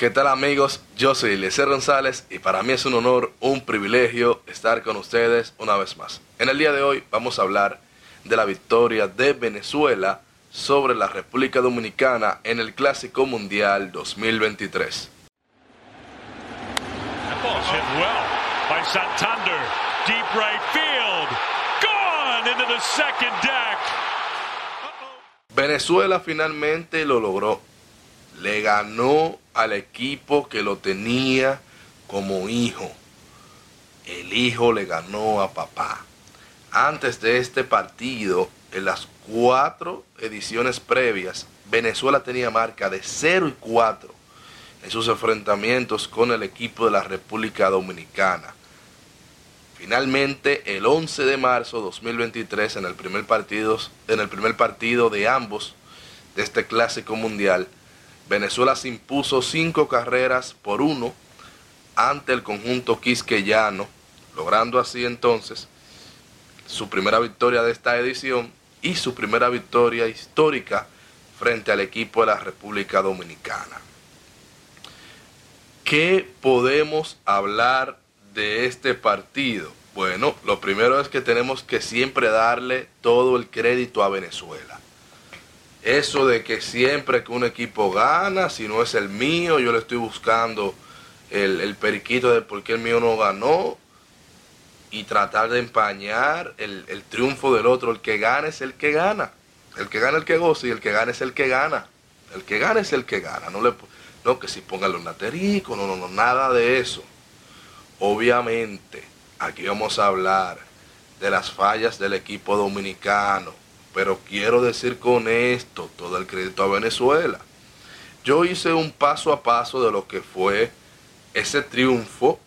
¿Qué tal amigos? Yo soy Eliezer González y para mí es un honor, un privilegio estar con ustedes una vez más. En el día de hoy vamos a hablar de la victoria de Venezuela sobre la República Dominicana en el Clásico Mundial 2023. Venezuela finalmente lo logró. Le ganó al equipo que lo tenía como hijo. El hijo le ganó a papá. Antes de este partido, en las cuatro ediciones previas, Venezuela tenía marca de 0 y 4 en sus enfrentamientos con el equipo de la República Dominicana. Finalmente, el 11 de marzo de 2023, en el primer partido, en el primer partido de ambos de este clásico mundial, Venezuela se impuso cinco carreras por uno ante el conjunto quisqueyano, logrando así entonces su primera victoria de esta edición y su primera victoria histórica frente al equipo de la República Dominicana. ¿Qué podemos hablar de este partido? Bueno, lo primero es que tenemos que siempre darle todo el crédito a Venezuela. Eso de que siempre que un equipo gana, si no es el mío, yo le estoy buscando el, periquito de por qué el mío no ganó y tratar de empañar el, el, triunfo del otro. El que gana es el que gana. El que gana es el que goza y el que gana es el que gana. El que gana es el que gana. No, le, no que si pongan los natericos, no, no, no, nada de eso. Obviamente, aquí vamos a hablar de las fallas del equipo dominicano, pero quiero decir con esto todo el crédito a Venezuela. Yo hice un paso a paso de lo que fue ese triunfo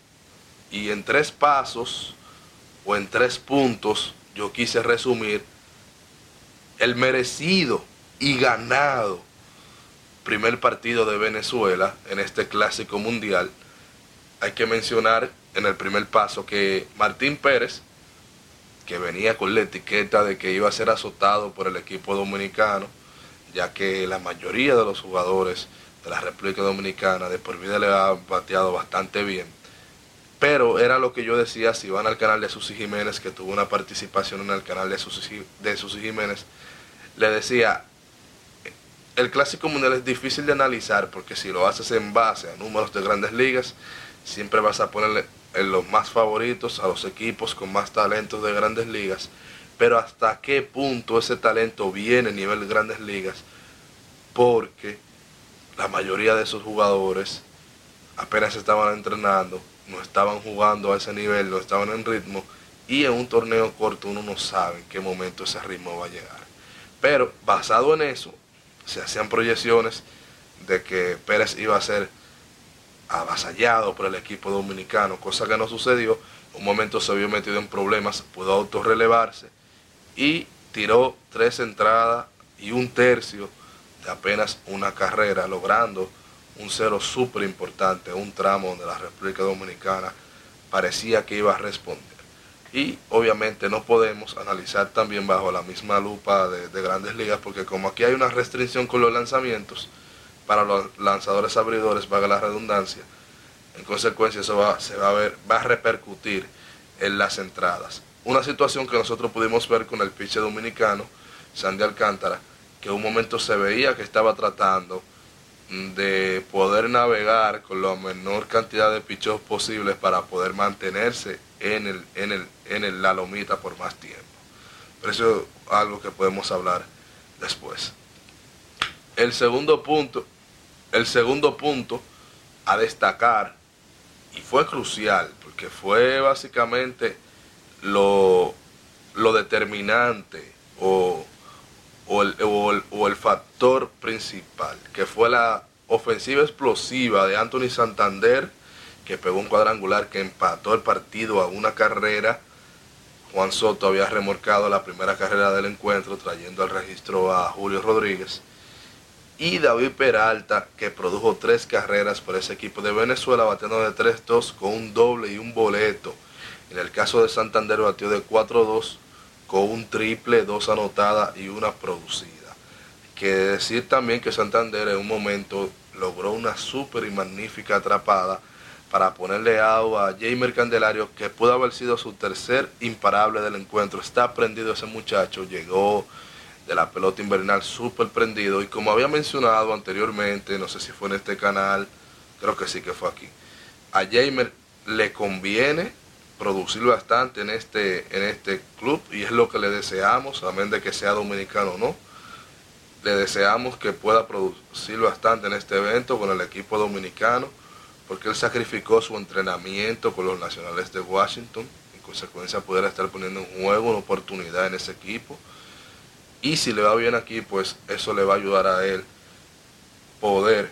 y en tres pasos o en tres puntos yo quise resumir el merecido y ganado primer partido de Venezuela en este clásico mundial. Hay que mencionar en el primer paso que Martín Pérez, que venía con la etiqueta de que iba a ser azotado por el equipo dominicano, ya que la mayoría de los jugadores de la República Dominicana de por vida le ha bateado bastante bien. Pero era lo que yo decía, si van al canal de Susi Jiménez, que tuvo una participación en el canal de Susi, de Susi Jiménez, le decía, el Clásico Mundial es difícil de analizar porque si lo haces en base a números de grandes ligas, siempre vas a ponerle en los más favoritos a los equipos con más talentos de grandes ligas. Pero hasta qué punto ese talento viene a nivel de grandes ligas. Porque la mayoría de esos jugadores apenas estaban entrenando, no estaban jugando a ese nivel, no estaban en ritmo. Y en un torneo corto uno no sabe en qué momento ese ritmo va a llegar. Pero basado en eso, se hacían proyecciones de que Pérez iba a ser avasallado por el equipo dominicano, cosa que no sucedió. Un momento se vio metido en problemas, pudo autorrelevarse y tiró tres entradas y un tercio de apenas una carrera, logrando un cero súper importante, un tramo donde la República Dominicana parecía que iba a responder. Y obviamente no podemos analizar también bajo la misma lupa de, de grandes ligas, porque como aquí hay una restricción con los lanzamientos, para los lanzadores abridores, valga la redundancia. En consecuencia, eso va, se va a ver, va a repercutir en las entradas. Una situación que nosotros pudimos ver con el pitcher dominicano, Sandy Alcántara, que en un momento se veía que estaba tratando de poder navegar con la menor cantidad de pichos posibles para poder mantenerse en, el, en, el, en la lomita por más tiempo. Pero eso es algo que podemos hablar después. El segundo punto el segundo punto a destacar, y fue crucial, porque fue básicamente lo, lo determinante o, el, o el factor principal, que fue la ofensiva explosiva de Anthony Santander, que pegó un cuadrangular que empató el partido a una carrera. Juan Soto había remorcado la primera carrera del encuentro, trayendo al registro a Julio Rodríguez y David Peralta, que produjo tres carreras por ese equipo de Venezuela, batiendo de 3-2 con un doble y un boleto. En el caso de Santander batió de 4-2 con un triple, dos anotadas y una producida. Que decir también que Santander en un momento logró una súper y magnífica atrapada para ponerle agua a Jamer Candelario, que pudo haber sido su tercer imparable del encuentro. Está prendido ese muchacho, llegó de la pelota invernal súper prendido y como había mencionado anteriormente, no sé si fue en este canal, creo que sí que fue aquí, a Jamer le conviene producir bastante en este, en este club y es lo que le deseamos, amén de que sea dominicano o no. Le deseamos que pueda producir bastante en este evento con el equipo dominicano, porque él sacrificó su entrenamiento con los nacionales de Washington, en consecuencia pudiera estar poniendo en juego una oportunidad en ese equipo. Y si le va bien aquí, pues eso le va a ayudar a él poder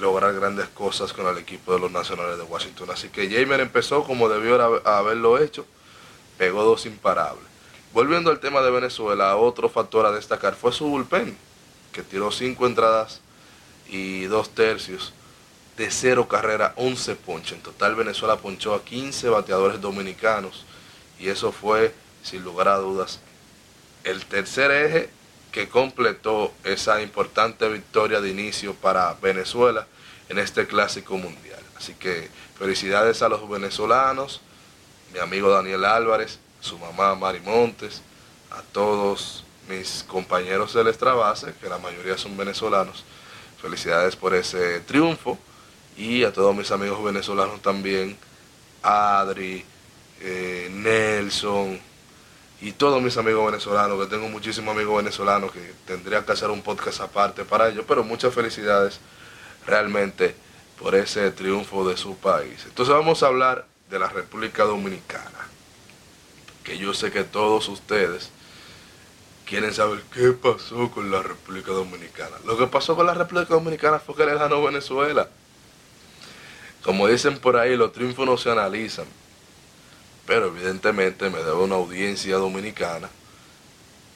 lograr grandes cosas con el equipo de los Nacionales de Washington. Así que Jamer empezó como debió haberlo hecho, pegó dos imparables. Volviendo al tema de Venezuela, otro factor a destacar fue su bullpen, que tiró cinco entradas y dos tercios de cero carrera, 11 ponches. En total Venezuela ponchó a 15 bateadores dominicanos y eso fue, sin lugar a dudas, el tercer eje que completó esa importante victoria de inicio para Venezuela en este clásico mundial. Así que felicidades a los venezolanos, mi amigo Daniel Álvarez, su mamá Mari Montes, a todos mis compañeros del Extrabase, que la mayoría son venezolanos. Felicidades por ese triunfo y a todos mis amigos venezolanos también, Adri, eh, Nelson, y todos mis amigos venezolanos, que tengo muchísimos amigos venezolanos que tendría que hacer un podcast aparte para ellos, pero muchas felicidades realmente por ese triunfo de su país. Entonces vamos a hablar de la República Dominicana, que yo sé que todos ustedes quieren saber qué pasó con la República Dominicana. Lo que pasó con la República Dominicana fue que le ganó Venezuela. Como dicen por ahí, los triunfos no se analizan, pero evidentemente me debo una audiencia dominicana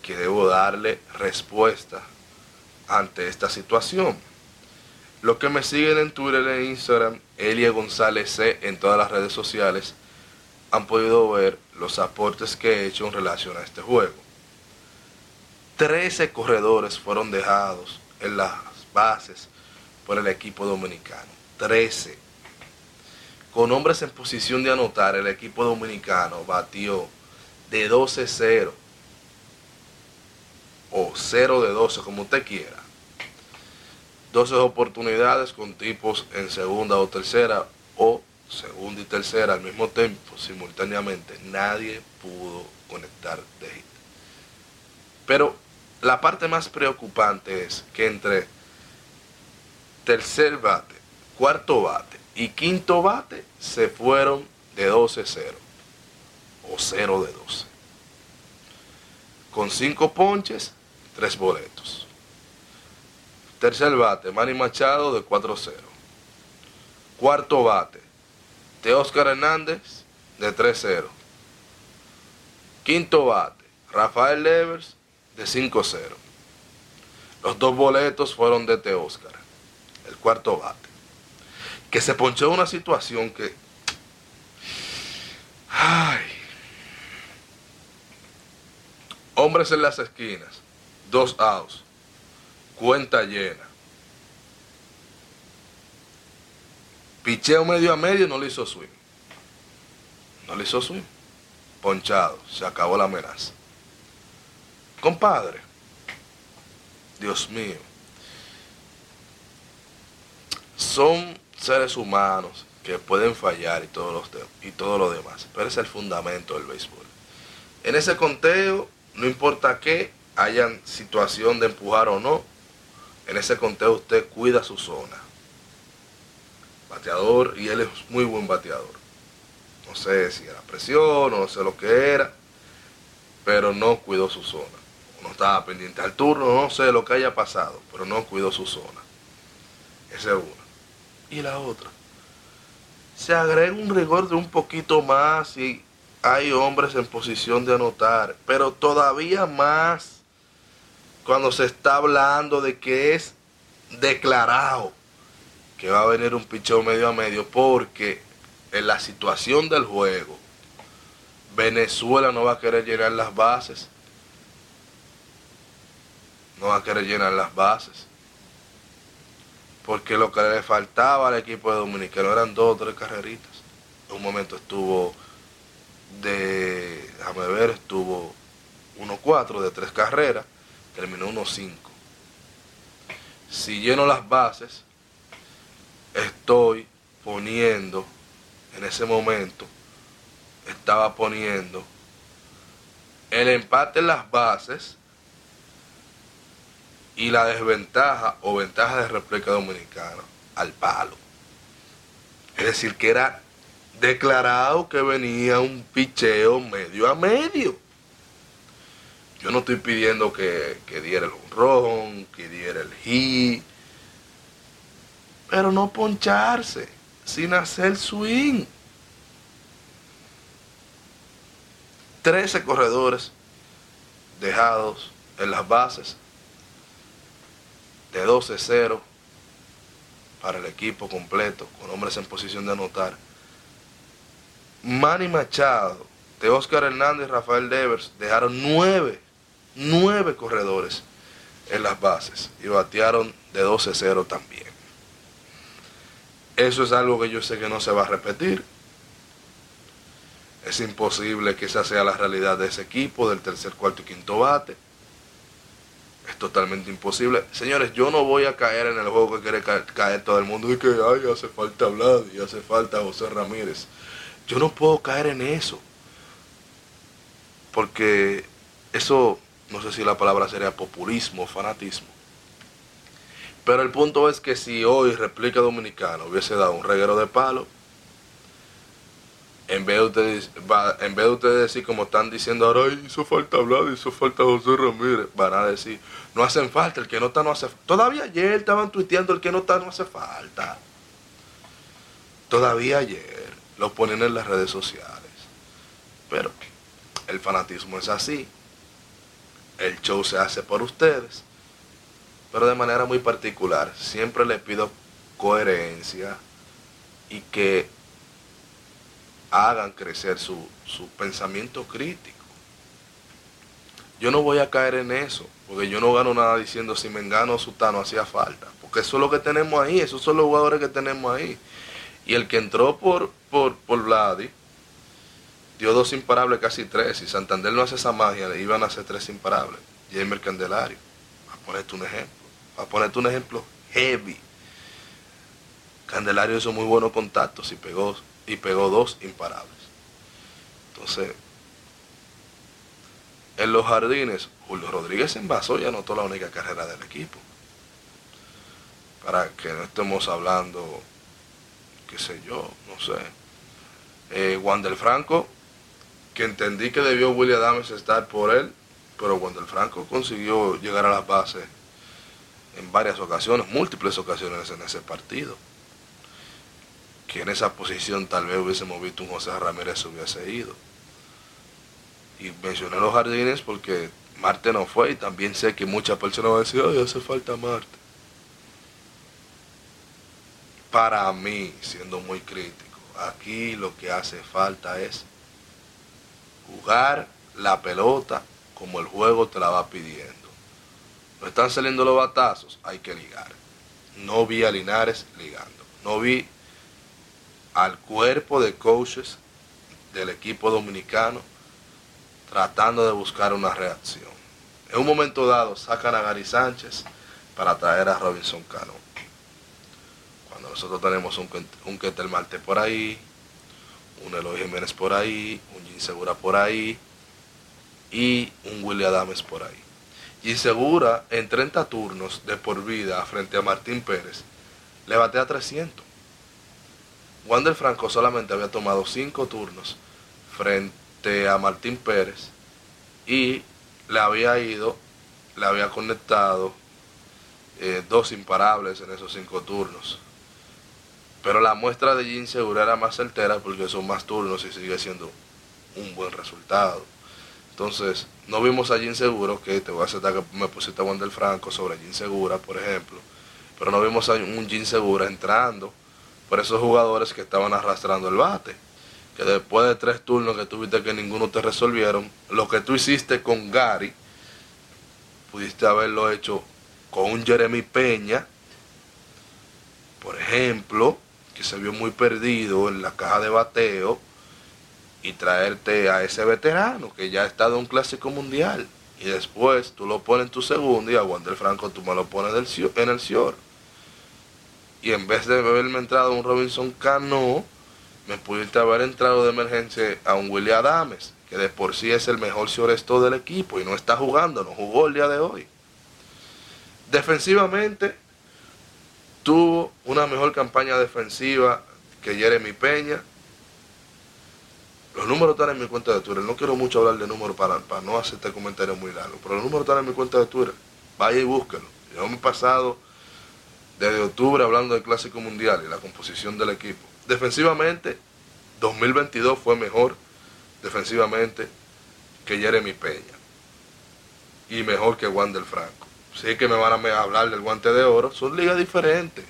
que debo darle respuesta ante esta situación. Los que me siguen en Twitter e Instagram, Elia González C en todas las redes sociales, han podido ver los aportes que he hecho en relación a este juego. Trece corredores fueron dejados en las bases por el equipo dominicano. Trece con hombres en posición de anotar, el equipo dominicano batió de 12-0 o 0 de 12, como usted quiera. 12 oportunidades con tipos en segunda o tercera o segunda y tercera al mismo tiempo, simultáneamente. Nadie pudo conectar de hit. Pero la parte más preocupante es que entre tercer bate, cuarto bate y quinto bate se fueron de 12-0 o 0 de 12. Con 5 ponches, 3 boletos. Tercer bate, Manny Machado de 4-0. Cuarto bate, de Oscar Hernández de 3-0. Quinto bate, Rafael Levers de 5-0. Los dos boletos fueron de Teóscar, el cuarto bate que se ponchó una situación que... Ay. Hombres en las esquinas, dos outs, cuenta llena. Picheo medio a medio, no le hizo swing. No le hizo swing. Ponchado, se acabó la amenaza. Compadre, Dios mío, son seres humanos que pueden fallar y todo, los y todo lo demás. Pero es el fundamento del béisbol. En ese conteo, no importa qué, hayan situación de empujar o no, en ese conteo usted cuida su zona. Bateador, y él es muy buen bateador. No sé si era presión, no sé lo que era, pero no cuidó su zona. No estaba pendiente al turno, no sé lo que haya pasado, pero no cuidó su zona. Ese es uno y la otra. Se agrega un rigor de un poquito más y hay hombres en posición de anotar, pero todavía más cuando se está hablando de que es declarado que va a venir un pichón medio a medio, porque en la situación del juego, Venezuela no va a querer llenar las bases. No va a querer llenar las bases. Porque lo que le faltaba al equipo de Dominicano eran dos o tres carreritas. En un momento estuvo de, déjame ver, estuvo 1-4 de tres carreras, terminó 1-5. Si lleno las bases, estoy poniendo, en ese momento, estaba poniendo el empate en las bases y la desventaja o ventaja de República Dominicana al palo. Es decir, que era declarado que venía un picheo medio a medio. Yo no estoy pidiendo que, diera el honrón, que diera el hit, pero no poncharse sin hacer swing. 13 corredores dejados en las bases de 12-0 para el equipo completo, con hombres en posición de anotar. Manny Machado, de Oscar Hernández y Rafael Devers dejaron nueve, nueve corredores en las bases y batearon de 12-0 también. Eso es algo que yo sé que no se va a repetir. Es imposible que esa sea la realidad de ese equipo, del tercer, cuarto y quinto bate. Totalmente imposible. Señores, yo no voy a caer en el juego que quiere caer, todo el mundo y que ay, hace falta hablar y hace falta José Ramírez. Yo no puedo caer en eso. Porque eso, no sé si la palabra sería populismo o fanatismo. Pero el punto es que si hoy República Dominicana hubiese dado un reguero de palo, en vez de ustedes, en vez de ustedes decir como están diciendo ahora, hizo falta hablar, hizo falta José Ramírez, van a decir, no hacen falta, el que no está no hace falta. Todavía ayer estaban tuiteando, el que no está no hace falta. Todavía ayer lo ponen en las redes sociales. Pero el fanatismo es así. El show se hace por ustedes. Pero de manera muy particular. Siempre le pido coherencia y que hagan crecer su, pensamiento crítico. Yo no voy a caer en eso, porque yo no gano nada diciendo si me engano o Sutano hacía falta, porque eso es lo que tenemos ahí, esos son los jugadores que tenemos ahí. Y el que entró por, por, por Vladi, dio dos imparables, casi tres. Si Santander no hace esa magia, le iban a hacer tres imparables. Jamer Candelario, a ponerte un ejemplo, a ponerte un ejemplo heavy. Candelario hizo muy buenos contactos y pegó y pegó dos imparables. Entonces, en los jardines, Julio Rodríguez envasó y anotó la única carrera del equipo. Para que no estemos hablando, qué sé yo, no sé. Eh, Wander Franco, que entendí que debió William Adams estar por él, pero Wander Franco consiguió llegar a las bases en varias ocasiones, múltiples ocasiones en ese partido que en esa posición tal vez hubiésemos visto un José Ramírez hubiese ido. Y mencioné los jardines porque Marte no fue y también sé que muchas personas van a decir, ay, hace falta Marte. Para mí, siendo muy crítico, aquí lo que hace falta es jugar la pelota como el juego te la va pidiendo. No están saliendo los batazos, hay que ligar. No vi a Linares ligando. No vi al cuerpo de coaches del equipo dominicano tratando de buscar una reacción. En un momento dado sacan a Gary Sánchez para traer a Robinson Cano. Cuando nosotros tenemos un, un Ketel Marte por ahí, un Eloy Jiménez por ahí, un Jim Segura por ahí y un William Adames por ahí. Jim Segura en 30 turnos de por vida frente a Martín Pérez le batea 300. Wander Franco solamente había tomado cinco turnos frente a Martín Pérez y le había ido, le había conectado eh, dos imparables en esos cinco turnos. Pero la muestra de Jim Segura era más certera porque son más turnos y sigue siendo un buen resultado. Entonces, no vimos a Jim Seguro, que te voy a aceptar que me pusiste a Wander Franco sobre Jim Segura, por ejemplo, pero no vimos a un Jim Segura entrando por esos jugadores que estaban arrastrando el bate. Que después de tres turnos que tuviste que ninguno te resolvieron, lo que tú hiciste con Gary, pudiste haberlo hecho con un Jeremy Peña por ejemplo, que se vio muy perdido en la caja de bateo y traerte a ese veterano que ya ha estado en un clásico mundial. Y después tú lo pones en tu segundo y a Wander Franco tú me lo pones en el Cior. Y en vez de haberme entrado un Robinson Cano, me pudiste haber entrado de emergencia a un William Adames, que de por sí es el mejor shortstop del equipo y no está jugando, no jugó el día de hoy. Defensivamente, tuvo una mejor campaña defensiva que Jeremy Peña. Los números están en mi cuenta de Twitter. No quiero mucho hablar de números para, para no hacer este comentario muy largo, pero los números están en mi cuenta de Twitter. Vaya y búsquelo. Yo me he pasado desde octubre hablando del Clásico Mundial y la composición del equipo. Defensivamente, 2022 fue mejor defensivamente que Jeremy Peña y mejor que Wander Franco. Sí que me van a hablar del guante de oro, son ligas diferentes.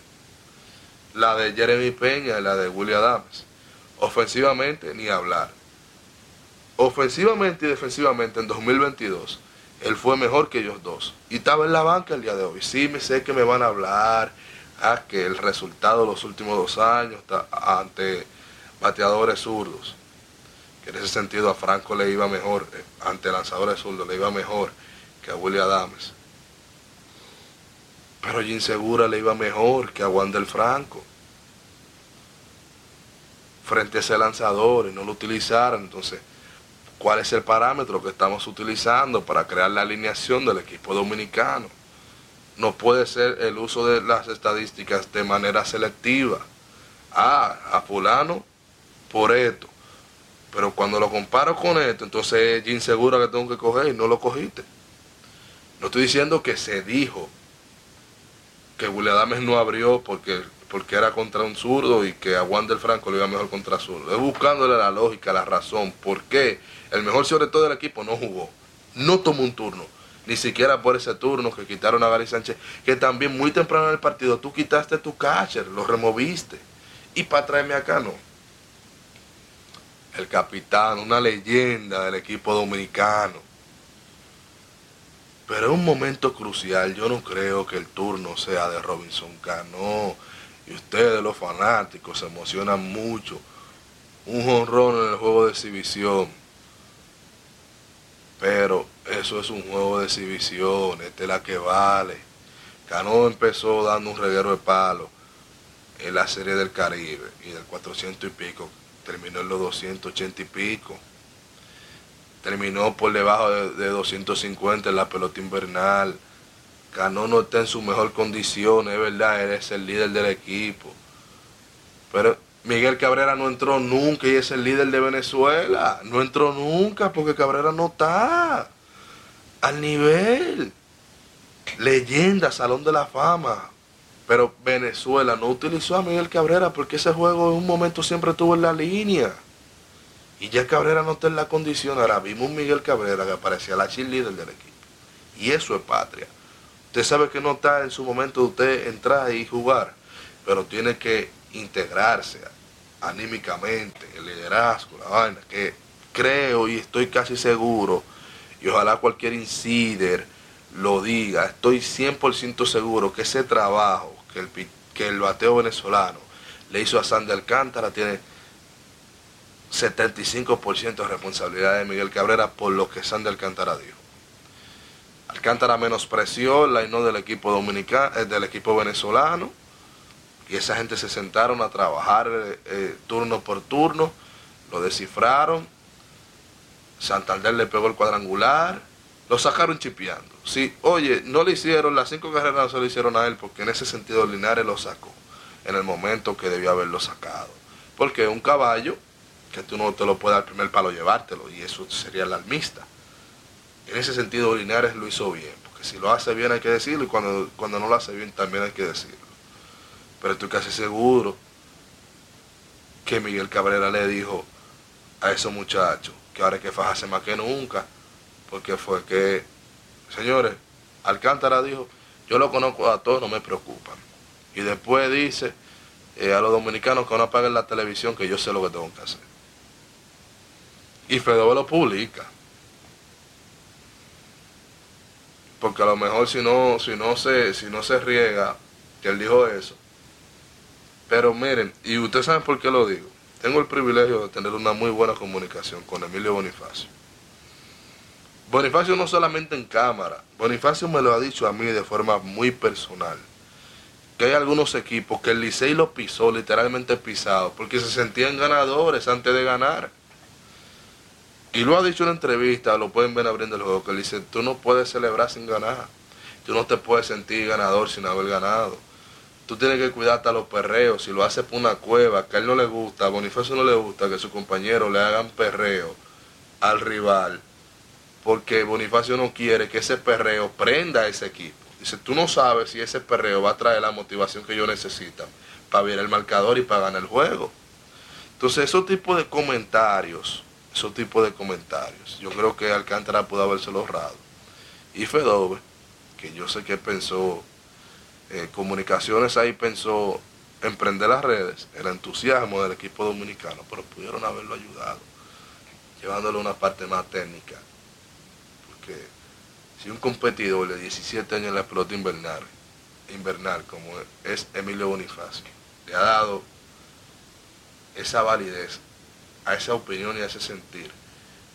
La de Jeremy Peña y la de William Adams. Ofensivamente, ni hablar. Ofensivamente y defensivamente en 2022, él fue mejor que ellos dos. Y estaba en la banca el día de hoy. Sí, me sé que me van a hablar Ah, que el resultado de los últimos dos años está ante bateadores zurdos, que en ese sentido a Franco le iba mejor, eh, ante lanzadores zurdos le iba mejor que a William Adams. Pero Jim Segura le iba mejor que a Wander Franco. Frente a ese lanzador y no lo utilizaron. Entonces, ¿cuál es el parámetro que estamos utilizando para crear la alineación del equipo dominicano? no puede ser el uso de las estadísticas de manera selectiva. Ah, a fulano por esto. Pero cuando lo comparo con esto, entonces es insegura que tengo que coger y no lo cogiste. No estoy diciendo que se dijo que William Adames no abrió porque, porque era contra un zurdo y que a Wander Franco le iba mejor contra zurdo. Es buscándole la lógica, la razón, por qué el mejor sobre todo del equipo no jugó. No tomó un turno ni siquiera por ese turno que quitaron a Gary Sánchez, que también muy temprano en el partido tú quitaste tu catcher, lo removiste. Y para traerme acá no. El capitán, una leyenda del equipo dominicano. Pero en un momento crucial, yo no creo que el turno sea de Robinson Cano. Y ustedes, los fanáticos, se emocionan mucho. Un jonrón en el juego de exhibición. Eso es un juego de exhibición, esta es la que vale. Cano empezó dando un reguero de palo en la serie del Caribe y del 400 y pico, terminó en los 280 y pico. Terminó por debajo de, 250 en la pelota invernal. Cano no está en su mejor condición, es verdad, él es el líder del equipo. Pero Miguel Cabrera no entró nunca y es el líder de Venezuela. No entró nunca porque Cabrera no está al nivel. Leyenda, Salón de la Fama. Pero Venezuela no utilizó a Miguel Cabrera porque ese juego en un momento siempre estuvo en la línea. Y ya Cabrera no está en la condición. Ahora vimos Miguel Cabrera que parecía la cheerleader del equipo. Y eso es patria. Usted sabe que no está en su momento de usted entrar y jugar. Pero tiene que integrarse anímicamente, el liderazgo, la vaina. Que creo y estoy casi seguro y ojalá cualquier insider lo diga, estoy 100% seguro que ese trabajo que el, que el bateo venezolano le hizo a Sandy Alcántara tiene 75% de responsabilidad de Miguel Cabrera por lo que Sandy Alcántara dijo. Alcántara menospreció la no del equipo dominicano, eh, del equipo venezolano, y esa gente se sentaron a trabajar eh, turno por turno, lo descifraron Santander le pegó el cuadrangular, lo sacaron chipeando. Sí, oye, no le hicieron, las cinco carreras no se lo hicieron a él porque en ese sentido Linares lo sacó en el momento que debió haberlo sacado. Porque un caballo, que tú no te lo puedes al primer palo llevártelo, y eso sería el almista. En ese sentido Linares lo hizo bien, porque si lo hace bien hay que decirlo, y cuando, cuando no lo hace bien también hay que decirlo. Pero estoy casi seguro que Miguel Cabrera le dijo a esos muchachos, que ahora hay que fajarse más que nunca, porque fue que, señores, Alcántara dijo, yo lo conozco a todos, no me preocupan. Y después dice eh, a los dominicanos que no apaguen la televisión, que yo sé lo que tengo que hacer. Y Fedove lo publica. Porque a lo mejor si no, si no se, si no se riega, que él dijo eso, Pero miren, y ustedes saben por qué lo digo. Tengo el privilegio de tener una muy buena comunicación con Emilio Bonifacio. Bonifacio no solamente en cámara, Bonifacio me lo ha dicho a mí de forma muy personal. Que hay algunos equipos que el Licey lo pisó, literalmente pisado, porque se sentían ganadores antes de ganar. Y lo ha dicho en entrevista, lo pueden ver abriendo el juego, que él dice, tú no puedes celebrar sin ganar. Tú no te puedes sentir ganador sin haber ganado tú tienes que cuidarte a los perreos. Si lo hace por una cueva, que a él no le gusta, a Bonifacio no le gusta que su compañero le hagan perreo al rival, porque Bonifacio no quiere que ese perreo prenda a ese equipo. Dice, tú no sabes si ese perreo va a traer la motivación que yo necesito para ver el marcador y para ganar el juego. Entonces, esos tipos de comentarios, esos tipos de comentarios, yo creo que Alcántara pudo haberse ahorrado. Y Fedove, que yo sé que pensó eh, comunicaciones ahí pensó emprender las redes, el entusiasmo del equipo dominicano, pero pudieron haberlo ayudado, llevándole una parte más técnica. Porque si un competidor de 17 años en la pelota invernal, invernal como es Emilio Bonifacio, le ha dado esa validez a esa opinión y a ese sentir,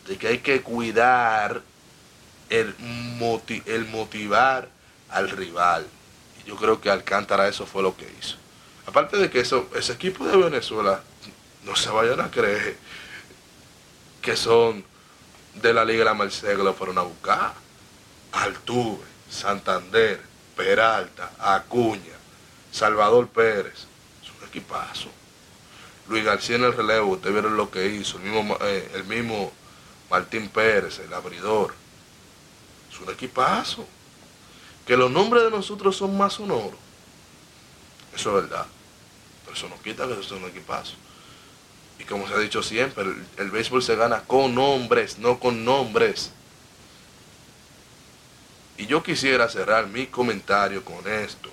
de que hay que cuidar el, el motivar al rival yo creo que Alcántara eso fue lo que hizo. Aparte de que eso, ese equipo de Venezuela, no se vayan a creer que son de la Liga de la Merced que lo fueron a buscar. Altuve, Santander, Peralta, Acuña, Salvador Pérez. Es un equipazo. Luis García en el relevo, ustedes vieron lo que hizo. El mismo, eh, el mismo Martín Pérez, el abridor. Es un equipazo que los nombres de nosotros son más sonoros. Eso es verdad. Pero eso no quita que eso sea un equipazo. Y como se ha dicho siempre, el, béisbol se gana con nombres, no con nombres. Y yo quisiera cerrar mi comentario con esto.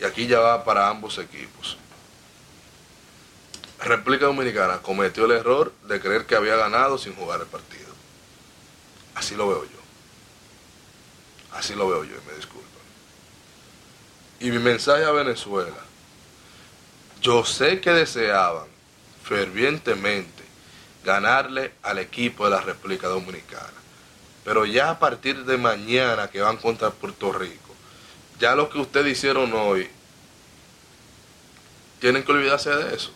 Y aquí ya va para ambos equipos. República Dominicana cometió el error de creer que había ganado sin jugar el partido. Así lo veo yo. Así lo veo yo, y me disculpo. Y mi mensaje a Venezuela, yo sé que deseaban fervientemente ganarle al equipo de la República Dominicana, pero ya a partir de mañana que van contra Puerto Rico, ya lo que ustedes hicieron hoy, tienen que olvidarse de eso.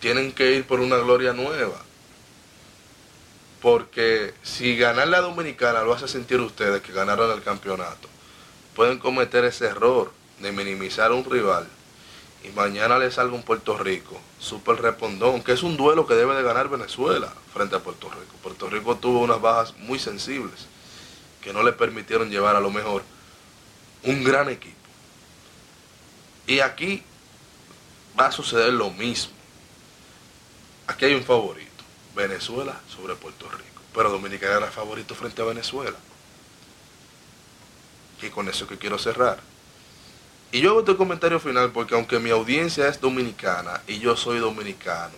Tienen que ir por una gloria nueva. Porque si ganar la Dominicana lo hace sentir ustedes que ganaron el campeonato, pueden cometer ese error de minimizar a un rival y mañana le salga un Puerto Rico súper respondón, que es un duelo que debe de ganar Venezuela frente a Puerto Rico. Puerto Rico tuvo unas bajas muy sensibles que no le permitieron llevar a lo mejor un gran equipo. Y aquí va a suceder lo mismo. Aquí hay un favorito, Venezuela sobre Puerto Rico, pero Dominicana era favorito frente a Venezuela y con eso que quiero cerrar. Y yo hago este comentario final porque aunque mi audiencia es dominicana y yo soy dominicano,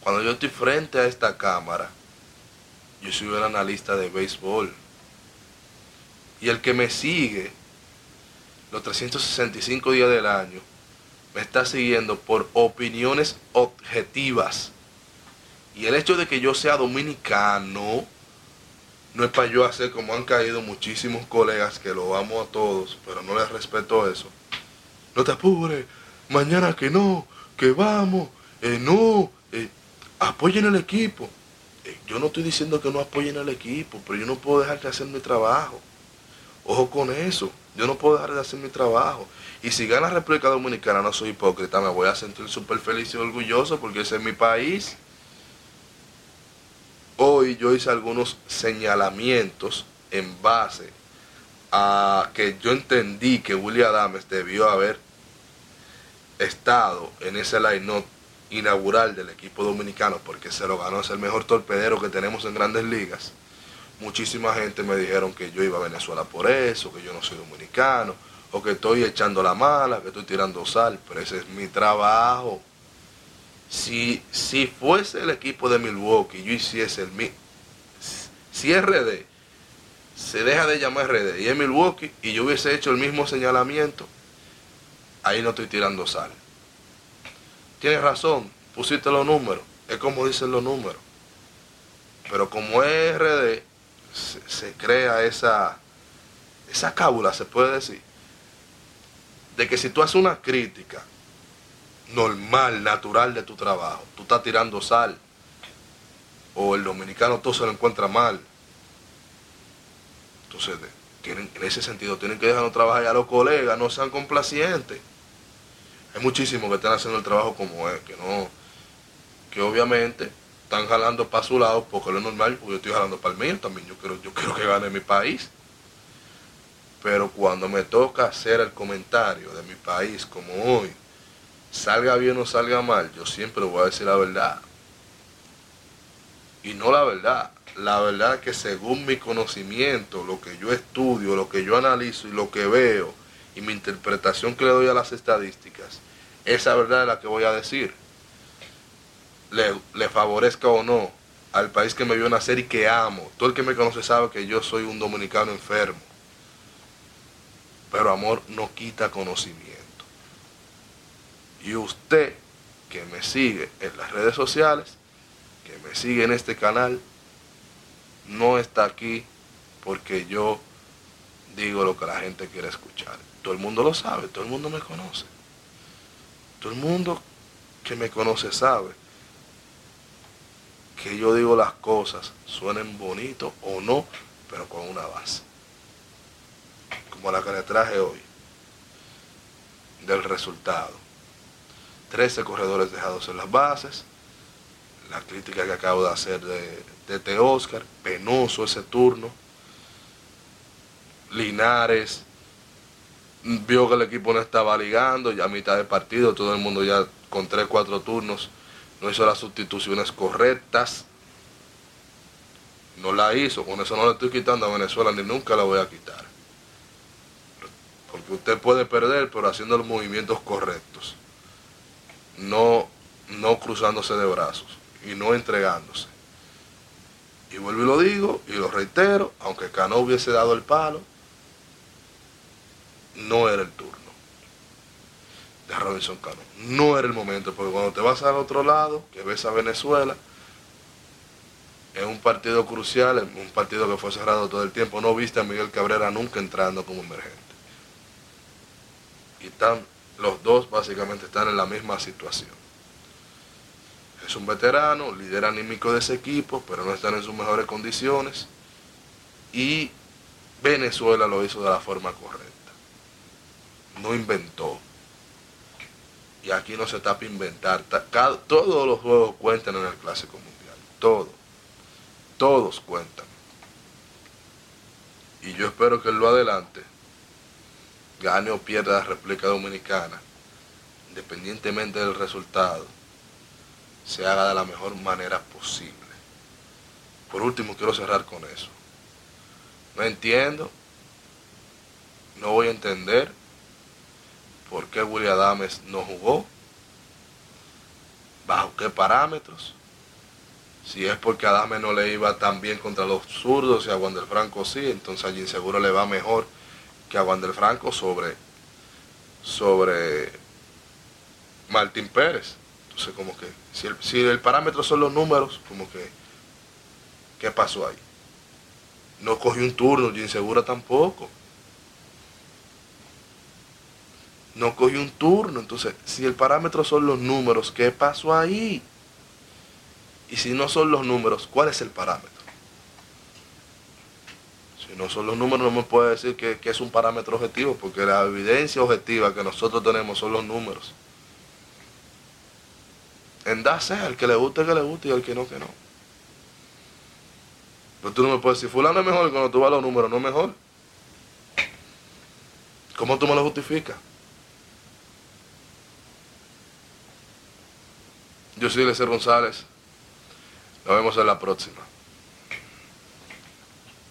cuando yo estoy frente a esta cámara, yo soy un analista de béisbol. Y el que me sigue los 365 días del año, me está siguiendo por opiniones objetivas. Y el hecho de que yo sea dominicano, no es para yo hacer como han caído muchísimos colegas que lo amo a todos, pero no les respeto eso. No te apures, mañana que no, que vamos, eh, no, eh, apoyen el equipo. Eh, yo no estoy diciendo que no apoyen al equipo, pero yo no puedo dejar de hacer mi trabajo. Ojo con eso, yo no puedo dejar de hacer mi trabajo. Y si gana República Dominicana, no soy hipócrita, me voy a sentir súper feliz y orgulloso porque ese es mi país. Yo hice algunos señalamientos en base a que yo entendí que William Adams debió haber estado en ese line inaugural del equipo dominicano porque se lo ganó, es el mejor torpedero que tenemos en grandes ligas. Muchísima gente me dijeron que yo iba a Venezuela por eso, que yo no soy dominicano, o que estoy echando la mala, que estoy tirando sal, pero ese es mi trabajo si, si fuese el equipo de Milwaukee, yo hiciese el Si RD se deja de llamar RD y es Milwaukee y yo hubiese hecho el mismo señalamiento, ahí no estoy tirando sal. Tienes razón, pusiste los números, es como dicen los números. Pero como es RD, se, crea esa, esa cábula, se puede decir, de que si tú haces una crítica normal, natural de tu trabajo, tú estás tirando sal, o el dominicano todo se lo encuentra mal. Entonces, tienen, en ese sentido, tienen que dejarnos trabajar a los colegas, no sean complacientes. Hay muchísimos que están haciendo el trabajo como es, que no, que obviamente están jalando para su lado porque lo normal, porque yo estoy jalando para el mío también, yo quiero, yo quiero que gane mi país. Pero cuando me toca hacer el comentario de mi país como hoy, salga bien o salga mal, yo siempre voy a decir la verdad. Y no la verdad, la verdad que según mi conocimiento, lo que yo estudio, lo que yo analizo y lo que veo, y mi interpretación que le doy a las estadísticas, esa verdad es la que voy a decir. Le, le, favorezca o no al país que me vio nacer y que amo. Todo el que me conoce sabe que yo soy un dominicano enfermo. Pero amor no quita conocimiento. Y usted que me sigue en las redes sociales, que me sigue en este canal, no está aquí porque yo digo lo que la gente quiere escuchar. Todo el mundo lo sabe, todo el mundo me conoce. Todo el mundo que me conoce sabe que yo digo las cosas, suenen bonito o no, pero con una base. Como la que le traje hoy, del resultado. 13 corredores dejados en las bases, la crítica que acabo de hacer de, de. Oscar, penoso ese turno. Linares vio que el equipo no estaba ligando, ya a mitad de partido, todo el mundo ya con 3, 4 turnos no hizo las sustituciones correctas. No la hizo, con eso no le estoy quitando a Venezuela ni nunca la voy a quitar. Porque usted puede perder, pero haciendo los movimientos correctos. No, no cruzándose de brazos y no entregándose. Y vuelvo y lo digo y lo reitero, aunque Cano hubiese dado el palo, no era el turno de Robinson Cano. No era el momento, porque cuando te vas al otro lado, que ves a Venezuela, es un partido crucial, un partido que fue cerrado todo el tiempo, no viste a Miguel Cabrera nunca entrando como emergente. Y están, los dos básicamente están en la misma situación es un veterano, líder anímico de ese equipo, pero no están en sus mejores condiciones. Y Venezuela lo hizo de la forma correcta. No inventó. Y aquí no se tapa inventar. todos los juegos cuentan en el Clásico Mundial. Todos. Todos cuentan. Y yo espero que lo adelante gane o pierda la réplica dominicana, independientemente del resultado se haga de la mejor manera posible. Por último, quiero cerrar con eso. No entiendo, no voy a entender por qué William Adames no jugó, bajo qué parámetros, si es porque Adames no le iba tan bien contra los zurdos y a Wander Franco sí, entonces allí seguro le va mejor que a Wander Franco sobre, sobre Martín Pérez. Entonces, como que, si el, parámetro son los números, como que, ¿qué pasó ahí? No cogió un turno, y insegura tampoco. No cogió un turno. Entonces, si el parámetro son los números, ¿qué pasó ahí? Y si no son los números, ¿cuál es el parámetro? Si no son los números, no me puede decir que, que es un parámetro objetivo, porque la evidencia objetiva que nosotros tenemos son los números. En darse, al que le guste, que le guste y al que no, que no. Pero tú no me puedes decir, fulano es mejor cuando tú vas a los números no es mejor. ¿Cómo tú me lo justificas? Yo soy Lecer González. Nos vemos en la próxima.